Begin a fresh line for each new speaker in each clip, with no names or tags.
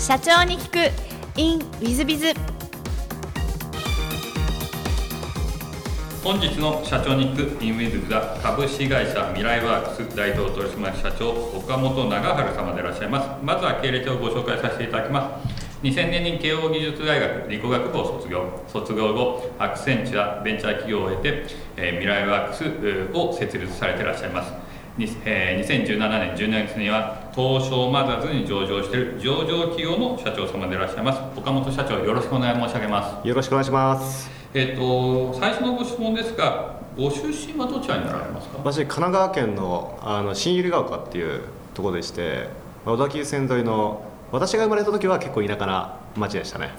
社長に聞く。In ウィズビズ
本日の社長に聞く。インウィズビザ株式会社ミライワークス代表取締役社長岡本長春様でいらっしゃいます。まずは経歴をご紹介させていただきます。2000年に慶応義術大学理工学部を卒業。卒業後アクセンチュアベンチャー企業を経て、えー、ミライワークスを設立されていらっしゃいます。えー、2017年12月には東証マザーズに上場している上場企業の社長様でいらっしゃいます。岡本社長よろしくお願い申し上げます。
よろしくお願いします。
えっ、と最初のご質問ですがご出身はどちらになられますか？
私神奈川県のあの新百合ヶ丘っていうところでして小田急線沿いの私が生まれた時は結構田舎な町でしたね。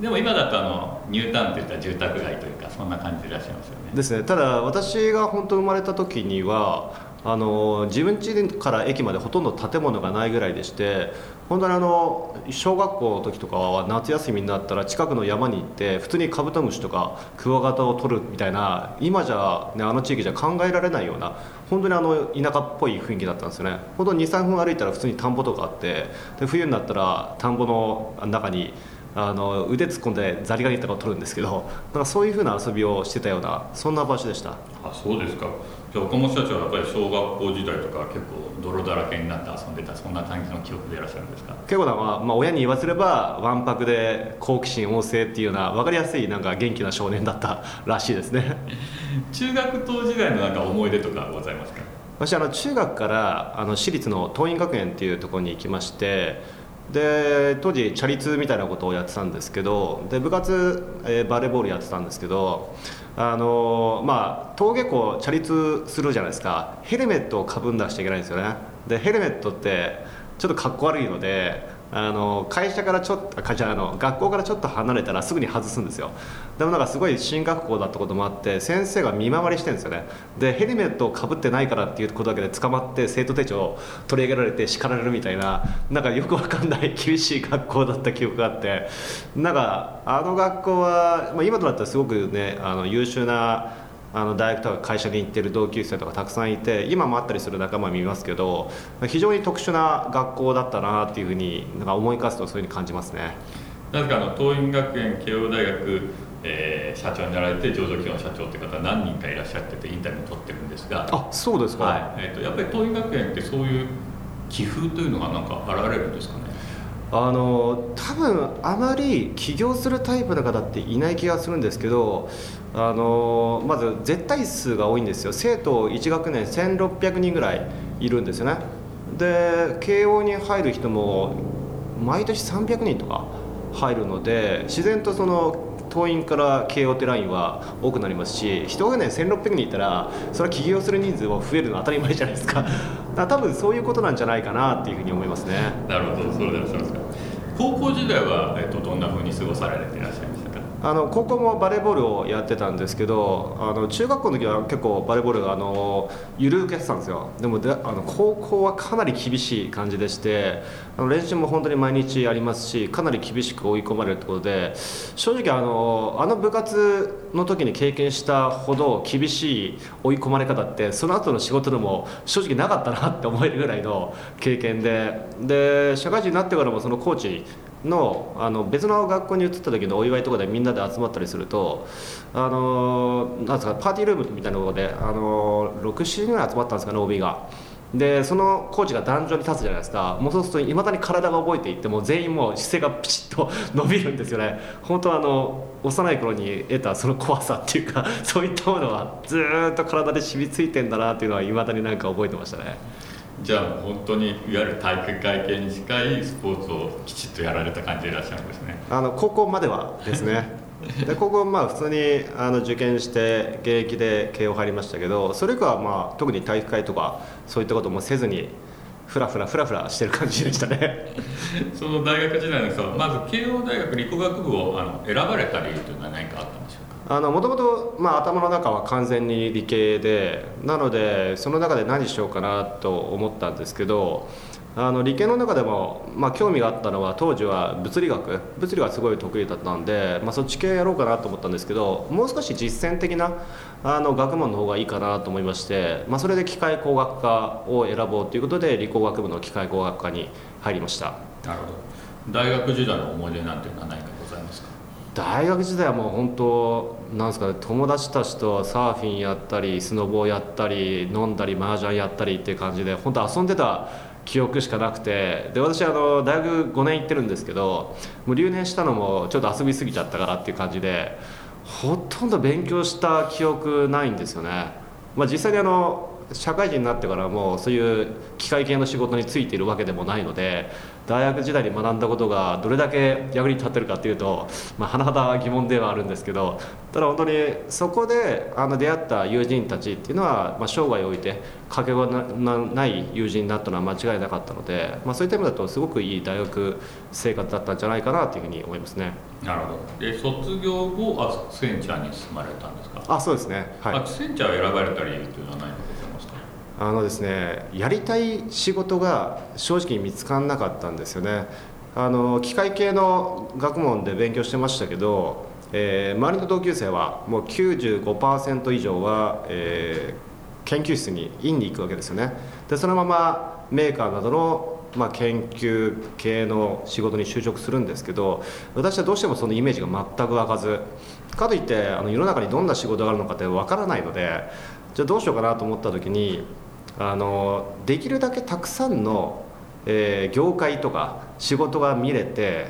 でも今だとあのニュータウンといった住宅街というかそんな感じでいらっしゃいますよね。
ですね。ただ私が本当生まれた時にはあの自分家から駅までほとんど建物がないぐらいでして本当にあの小学校の時とかは夏休みになったら近くの山に行って普通にカブトムシとかクワガタを取るみたいな今じゃ、ね、あの地域じゃ考えられないような本当にあの田舎っぽい雰囲気だったんですよね。本当に23分歩いたら普通に田んぼとかあってで冬になったら田んぼの中にあの腕突っ込んでザリガニとかを取るんですけどなんかそういうふうな遊びをしてたようなそんな場所でした。
あそうですか。じゃあ岡本社長はやっぱり小学校時代とか結構泥だらけになって遊んでたそんな感じの記憶でいらっしゃるんですか？
結構な、まあ、まあ、親に言わせればわんぱくで好奇心旺盛っていうような分かりやすいなんか元気な少年だったらしいですね。
中学校時代のなんか思い出とかございますか？
私あの中学からあの私立の桐蔭学園っていうところに行きましてで当時チャリ通みたいなことをやってたんですけどで部活、えー、バレーボールやってたんですけどあのまあ登下校チャリ通するじゃないですか。ヘルメットをかぶんなくちゃいけないんですよね。でヘルメットってちょっとかっこ悪いのであの会社からちょっと会社あの学校からちょっと離れたらすぐに外すんですよ。でもなんかすごい進学校だったこともあって先生が見回りしてるんですよね。でヘルメットをかぶってないからっていうことだけで捕まって生徒手帳を取り上げられて叱られるみたいななんかよくわかんない厳しい学校だった記憶があってなんかあの学校は、まあ、今となったらすごくねあの優秀なあの大学とか会社に行ってる同級生とかたくさんいて今もあったりする仲間見ますけど非常に特殊な学校だったなっていうふうになんか思い返すとそういうふうに感じますね。
なぜかあの桐蔭学園慶応大学、えー、社長になられて上場企業の社長っていう方何人かいらっしゃっててインタビュー取ってるんですが。
あそうですか、
はい。えーと、やっぱり桐蔭学園ってそういう気風というのがなんか現れるんですかね？
あの多分あまり起業するタイプの方っていない気がするんですけどあのまず絶対数が多いんですよ。生徒1学年1600人ぐらいいるんですよね。で慶応に入る人も毎年300人とか入るので自然とその党員から慶応ってラインは多くなりますし一学年1600人いたらそれは起業する人数は増えるのは当たり前じゃないですか。多分そういうことなんじゃないかなっていうふうに思いますね。
なるほど。そうでいらっしゃいますか高校時代は、えっと、どんなふうに過ごされていらっしゃいます
あの高校もバレーボールをやってたんですけどあの中学校の時は結構バレーボールがあの緩くやってたんですよ。でもであの高校はかなり厳しい感じでしてあの練習も本当に毎日ありますしかなり厳しく追い込まれるところで正直あのあの部活の時に経験したほど厳しい追い込まれ方ってその後の仕事でも正直なかったなって思えるぐらいの経験でで社会人になってからもそのコーチのあの別の学校に移った時のお祝いとかでみんなで集まったりするとあのなんですかパーティールームみたいなとこであの67人ぐらい集まったんですかね OB が。でそのコーチが壇上に立つじゃないですかもうそうするといまだに体が覚えていっても全員もう姿勢がピチッと伸びるんですよね本当あの幼い頃に得たその怖さっていうかそういったものはずっと体で染みついてんだなっていうのはいまだになんか覚えてましたね。
じゃあ本当にいわゆる体育会系に近いスポーツをきちっとやられた感じでいらっしゃるんですね。
あの高校まではですね。で高校まあ普通にあの受験して現役で慶応入りましたけどそれ以降はまあ特に体育会とかそういったこともせずにふらふらふらふらしてる感じでしたね。
その大学時代の人はまず慶応大学理工学部をあの選ばれた理由というのは何かあったんでしょう
もともと頭の中は完全に理系でなのでその中で何しようかなと思ったんですけどあの理系の中でも、まあ、興味があったのは当時は物理学物理がすごい得意だったんで、まあ、そっち系やろうかなと思ったんですけどもう少し実践的なあの学問の方がいいかなと思いまして、まあ、それで機械工学科を選ぼうということで理工学部の機械工学科に入りました。
なるほど。大学時代の思い出なんていうのは何かございますか？
大学時代はもう本当なんですかね友達たちとサーフィンやったりスノボーやったり飲んだり麻雀やったりっていう感じで本当遊んでた記憶しかなくてで私あの大学5年行ってるんですけどもう留年したのもちょっと遊びすぎちゃったからっていう感じでほとんど勉強した記憶ないんですよね、まあ、実際にあの社会人になってからもそういう機械系の仕事に就いているわけでもないので大学時代に学んだことがどれだけ役に立ってるかっていうと、まあ、甚だ疑問ではあるんですけどただ本当にそこであの出会った友人たちっていうのは、まあ、生涯を置いてかけがない友人になったのは間違いなかったので、まあ、そういった意味だとすごくいい大学生活だったんじゃないかなというふうに思いますね。
なるほど。で卒業後アクセンチャーに住まれたんですか？
あそうですね、
はい、アクセンチャーを選ばれた理由というのは何か？
あのですねやりたい仕事が正直見つからなかったんですよね。あの機械系の学問で勉強してましたけど、えー、周りの同級生はもう95%以上は、えー、研究室に院に行くわけですよね。でそのままメーカーなどのまあ、研究系の仕事に就職するんですけど私はどうしてもそのイメージが全く湧かず。かといってあの世の中にどんな仕事があるのかって分からないのでじゃあどうしようかなと思った時にあのできるだけたくさんの、えー、業界とか仕事が見れて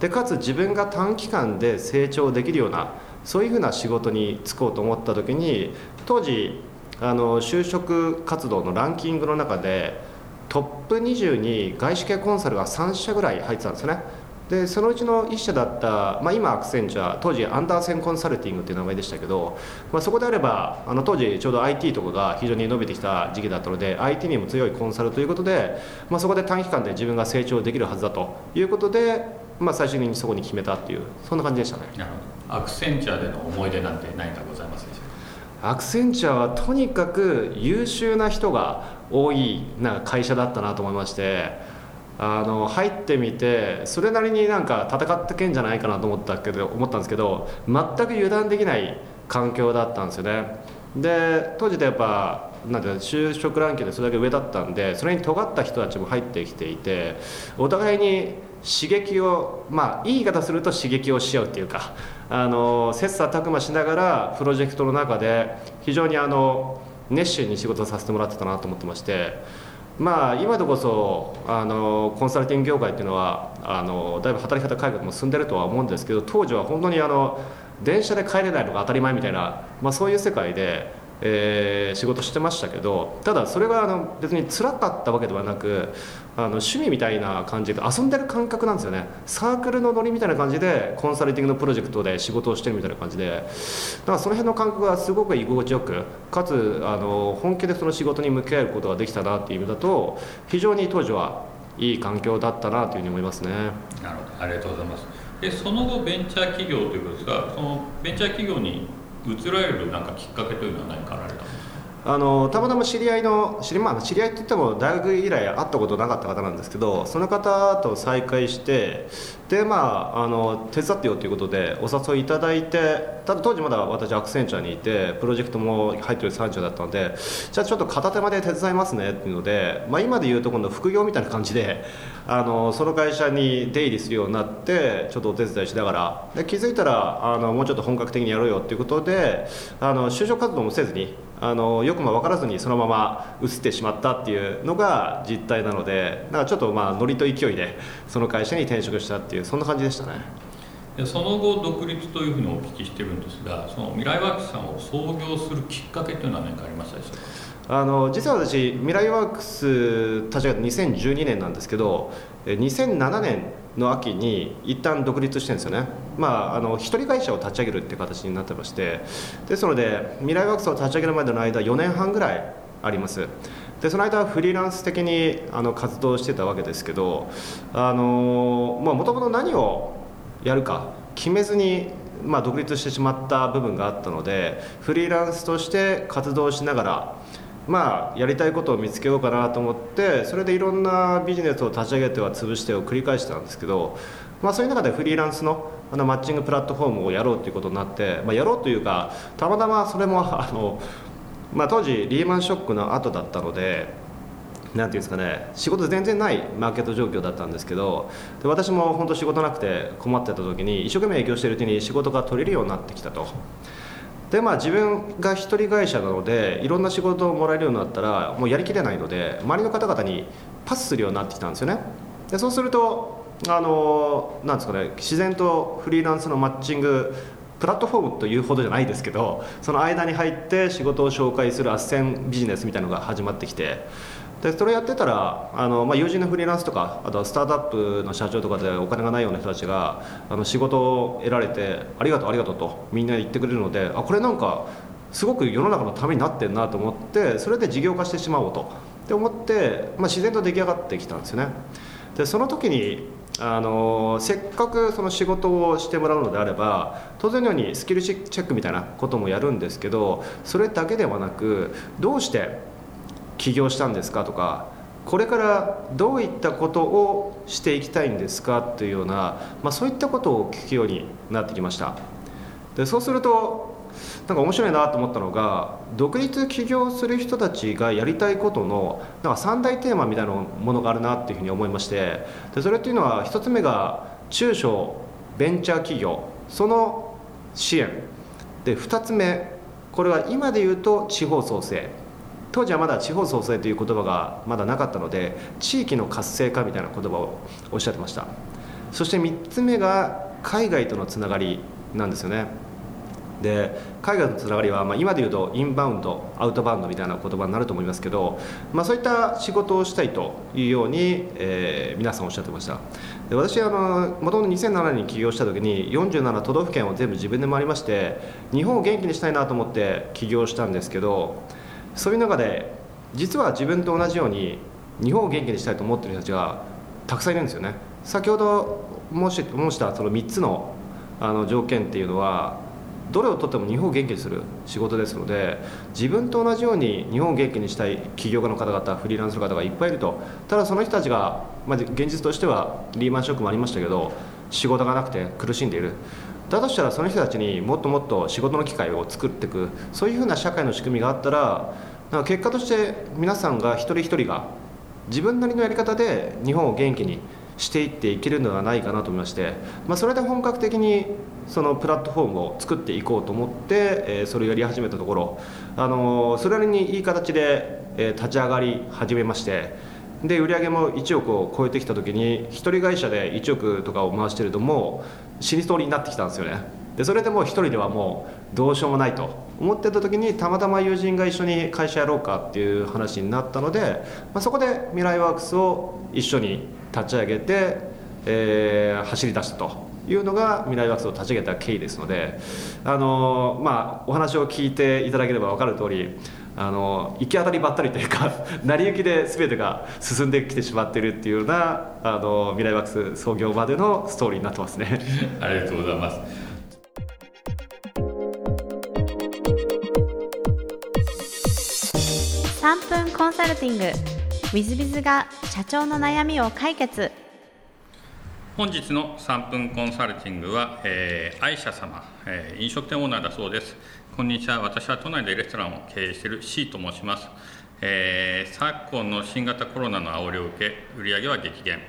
でかつ自分が短期間で成長できるようなそういうふうな仕事に就こうと思った時に当時あの就職活動のランキングの中でトップ20に外資系コンサルが3社ぐらい入ってたんですね。でそのうちの1社だった、まあ、今アクセンチャー当時アンダーセンコンサルティングっていう名前でしたけど、まあ、そこであればあの当時ちょうど IT とかが非常に伸びてきた時期だったので IT にも強いコンサルということで、まあ、そこで短期間で自分が成長できるはずだということで、まあ、最終的にそこに決めたっていうそんな感じでしたね。
アクセンチャーでの思い出なんて何かございますでしょう
か？アクセンチャーはとにかく優秀な人が多いな会社だったなと思いましてあの入ってみてそれなりになんか戦ってけんじゃないかなと思ったけど思ったんですけど全く油断できない環境だったんですよね。で当時でやっぱなんて就職ランキングでそれだけ上だったんでそれに尖った人たちも入ってきていてお互いに刺激をまあいい言い方すると刺激をし合うっていうかあの切磋琢磨しながらプロジェクトの中で非常にあの熱心に仕事させてもらってたなと思ってましてまあ今でこそあのコンサルティング業界っていうのはあのだいぶ働き方改革も進んでるとは思うんですけど当時は本当にあの電車で帰れないのが当たり前みたいな、まあ、そういう世界でえー、仕事してましたけどただそれがあの別に辛かったわけではなくあの趣味みたいな感じで遊んでる感覚なんですよね。サークルのノリみたいな感じでコンサルティングのプロジェクトで仕事をしてるみたいな感じで。だからその辺の感覚がすごく居心地よくかつあの本気でその仕事に向き合えることができたなっていう意味だと非常に当時はいい環境だったなというふうに思いますね。
なるほど。ありがとうございます。でその後ベンチャー企業ということですがそのベンチャー企業に移られるなんかきっかけというのは何かあられたんですか？
あのたまたま知り合いの知り,、まあ、知り合いって言っても大学以来会ったことなかった方なんですけどその方と再会してでまああの手伝ってよということでお誘いいただいてただ当時まだ私アクセンチャーにいてプロジェクトも入ってる最中だったのでじゃあちょっと片手間で手伝いますねっていうので、まあ、今でいうところの副業みたいな感じであのその会社に出入りするようになってちょっとお手伝いしながらで気づいたらあのもうちょっと本格的にやろうよっていうことであの就職活動もせずにあのよくも分からずにそのまま移ってしまったっていうのが実態なのでなんかちょっとまあノリと勢いでその会社に転職したっていうそんな感じでしたね。
その後独立というふうにお聞きしてるんですがその未来ワークスさんを創業するきっかけというのは何かありましたでしょうか？
あの実は私未来ワークス立ち上げた2012年なんですけど2007年の秋に一旦独立してるんですよね、まあ、あの一人会社を立ち上げるって形になってましてですので未来ワークスを立ち上げるまでの間4年半ぐらいあります。でその間はフリーランス的にあの活動してたわけですけどもともと何をやるか決めずにまあ、独立してしまった部分があったのでフリーランスとして活動しながらまあ、やりたいことを見つけようかなと思ってそれでいろんなビジネスを立ち上げては潰してを繰り返してたんですけど、まあ、そういう中でフリーランスのあのマッチングプラットフォームをやろうということになって、まあ、やろうというかたまたまそれも あの、まあ、当時リーマンショックの後だったのでなんていうんですかね仕事全然ないマーケット状況だったんですけどで私も本当仕事なくて困ってた時に一生懸命営業してるうちに仕事が取れるようになってきたと。でまあ自分が一人会社なのでいろんな仕事をもらえるようになったらもうやりきれないので周りの方々にパスするようになってきたんですよね。でそうするとあのなんですかね自然とフリーランスのマッチングプラットフォームというほどじゃないですけどその間に入って仕事を紹介する斡旋ビジネスみたいなのが始まってきてでそれやってたらあの、まあ、友人のフリーランスとかあとはスタートアップの社長とかでお金がないような人たちがあの仕事を得られてありがとうありがとうとみんな言ってくれるのであこれなんかすごく世の中のためになってんなと思ってそれで事業化してしまおうと。って思って、まあ、自然と出来上がってきたんですよね。でその時にあのせっかくその仕事をしてもらうのであれば当然のようにスキルチェックみたいなこともやるんですけどそれだけではなくどうして起業したんですかとかこれからどういったことをしていきたいんですかというような、まあ、そういったことを聞くようになってきました。でそうするとなんか面白いなと思ったのが独立起業する人たちがやりたいことのなんか三大テーマみたいなものがあるなっていうふうに思いましてでそれっていうのは一つ目が中小ベンチャー企業その支援。で2つ目これは今で言うと地方創生。当時はまだ地方創生という言葉がまだなかったので地域の活性化みたいな言葉をおっしゃってました。そして3つ目が海外とのつながりなんですよね。で海外とのつながりは、まあ、今で言うとインバウンドアウトバウンドみたいな言葉になると思いますけど、まあ、そういった仕事をしたいというように、えー、皆さんおっしゃってました。で私はもともと2007年に起業した時に47都道府県を全部自分で回りまして日本を元気にしたいなと思って起業したんですけどそういう中で実は自分と同じように日本を元気にしたいと思ってる人たちがたくさんいるんですよね。先ほど申し申したその3つのあの条件っていうのはどれをとっても日本を元気にする仕事ですので自分と同じように日本を元気にしたい起業家の方々フリーランスの方がいっぱいいると。ただその人たちが、まあ、現実としてはリーマンショックもありましたけど仕事がなくて苦しんでいる。だとしたらその人たちにもっともっと仕事の機会を作っていくそういうふうな社会の仕組みがあったらなんか結果として皆さんが一人一人が自分なりのやり方で日本を元気にしていっていけるのではないかなと思いまして、まあ、それで本格的にそのプラットフォームを作っていこうと思って、えー、それをやり始めたところ、あのー、それなりにいい形で、えー、立ち上がり始めましてで売り上げも1億を超えてきた時に一人会社で1億とかを回してるともう死にそうになってきたんですよね。でそれでもう一人ではもうどうしようもないと。思ってた時にたまたま友人が一緒に会社やろうかっていう話になったので、まあ、そこで未来ワークスを一緒に立ち上げて、えー、走り出したというのが未来ワークスを立ち上げた経緯ですので、あのまあ、お話を聞いていただければ分かる通りあの行き当たりばったりというか 成り行きで全てが進んできてしまっているっていうようなあの未来ワークス創業までのストーリーになってますね。
ありがとうございます。
3分コンサルティング。w i z b が社長の悩みを解決。
本日の3分コンサルティングは、えー、愛車様、えー、飲食店オーナーだそうですこんにちは。私は都内でレストランを経営している C と申します、えー、昨今の新型コロナの煽りを受け売り上げは激減。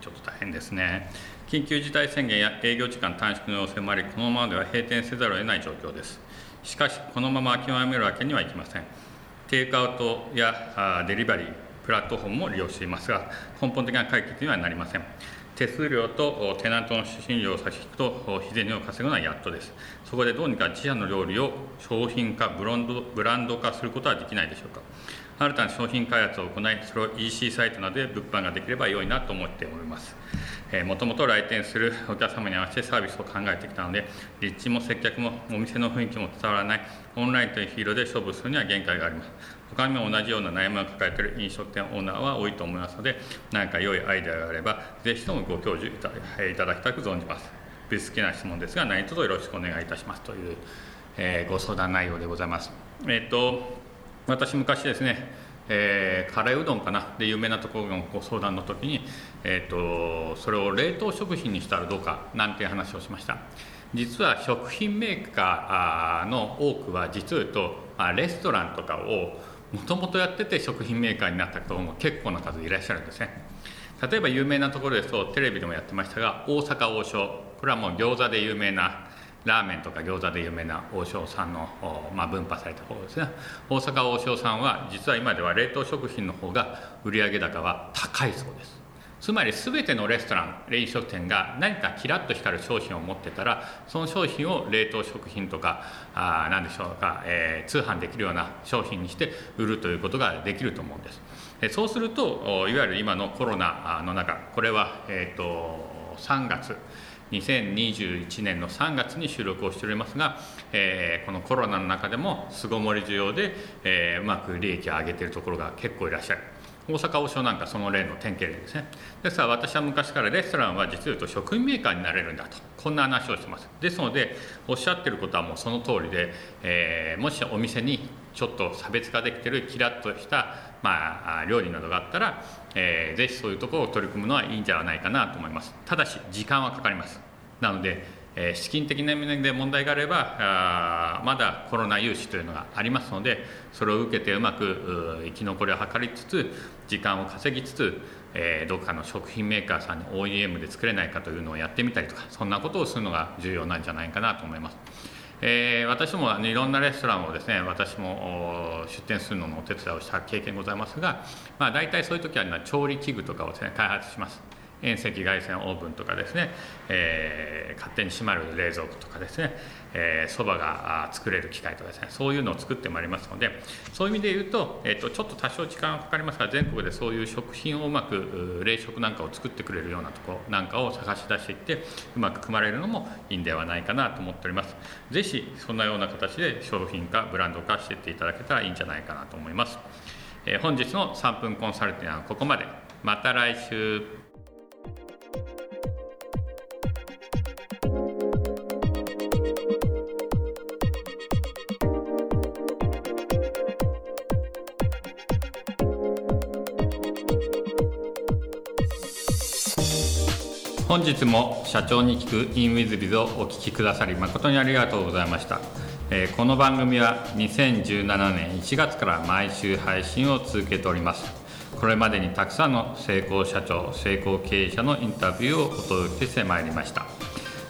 ちょっと大変ですね。緊急事態宣言や営業時間短縮の要請もありこのままでは閉店せざるを得ない状況です。しかしこのまま諦めるわけにはいきません。テイクアウトやデリバリープラットフォームも利用していますが根本的な解決にはなりません。手数料とテナントの出身料を差し引くと日銭を稼ぐのはやっとです。そこでどうにか自社の料理を商品化ブランドブランド化することはできないでしょうか。新たな商品開発を行いそれを EC サイトなどで物販ができれば良いなと思っております。もともと来店するお客様に合わせてサービスを考えてきたので立地も接客もお店の雰囲気も伝わらないオンラインというフィールドで勝負するには限界があります。他にも同じような悩みを抱えている飲食店オーナーは多いと思いますので何か良いアイデアがあればぜひともご教授いただきたく存じます。ぶつ好きな質問ですが何卒よろしくお願いいたします。という、えー、ご相談内容でございます。えっ、と私昔ですねえー、カレーうどんかな。で有名なところのご相談の時に、えーと、それを冷凍食品にしたらどうかなんていう話をしました。実は食品メーカーの多くは実を言うと、まあ、レストランとかをもともとやってて食品メーカーになった方も結構な数いらっしゃるんですね。例えば有名なところですとテレビでもやってましたが大阪王将。これはもう餃子で有名なラーメンとか餃子で有名な王将さんの、まあ、分派された方ですね。大阪王将さんは実は今では冷凍食品の方が売上高は高いそうです。つまり全てのレストラン飲食店が何かキラッと光る商品を持ってたらその商品を冷凍食品とかあ何でしょうか、えー、通販できるような商品にして売るということができると思うんです。そうするといわゆる今のコロナの中これは、えーと、3月2021年の3月に収録をしておりますが、えー、このコロナの中でも巣ごもり需要で、えー、うまく利益を上げているところが結構いらっしゃる。大阪王将なんかその例の典型例ですね。ですから私は昔からレストランは実を言うと食品メーカーになれるんだと。こんな話をしてます。ですのでおっしゃってることはもうその通りで、えー、もしお店にちょっと差別化できてるキラッとした、まあ、料理などがあったら、えー、ぜひそういうところを取り組むのはいいんじゃないかなと思います。ただし時間はかかります。なので資金的な面で問題があればまだコロナ融資というのがありますのでそれを受けてうまく生き残りを図りつつ時間を稼ぎつつ、どこかの食品メーカーさんに OEM で作れないかというのをやってみたりとかそんなことをするのが重要なんじゃないかなと思います。えー、私もいろんなレストランをですね私も出店するののお手伝いをした経験ございますが、まあ、大体そういう時は調理器具とかをですね開発します遠赤外線オーブンとかですね、えー、勝手に閉まる冷蔵庫とかですねそば、えー、が作れる機械とかですねそういうのを作ってまいりますのでそういう意味で言うと,、えーと、ちょっと多少時間はかかりますが全国でそういう食品をうまく冷食なんかを作ってくれるようなところなんかを探し出していってうまく組まれるのもいいんではないかなと思っております。ぜひそんなような形で商品化ブランド化していっていただけたらいいんじゃないかなと思います、えー、本日の3分コンサルティングはここまで。また来週。本日も社長に聞く in WithBiz をお聞きくださり誠にありがとうございました、えー、この番組は2017年1月から毎週配信を続けております。これまでにたくさんの成功社長成功経営者のインタビューをお届けしてまいりました。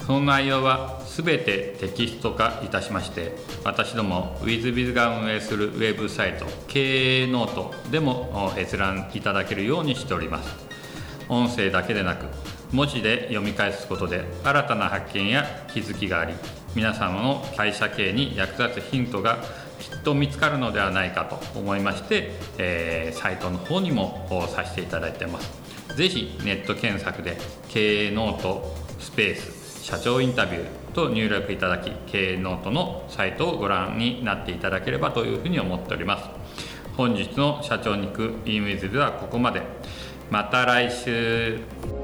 その内容は全てテキスト化いたしまして私ども WithBiz が運営するウェブサイト経営ノートでも閲覧いただけるようにしております。音声だけでなく文字で読み返すことで新たな発見や気づきがあり皆様の会社経営に役立つヒントがきっと見つかるのではないかと思いまして、えー、サイトの方にもさせていただいてます。是非ネット検索で経営ノートスペース社長インタビューと入力いただき経営ノートのサイトをご覧になっていただければというふうに思っております。本日の社長に行く e ンウィズではここまで。また来週。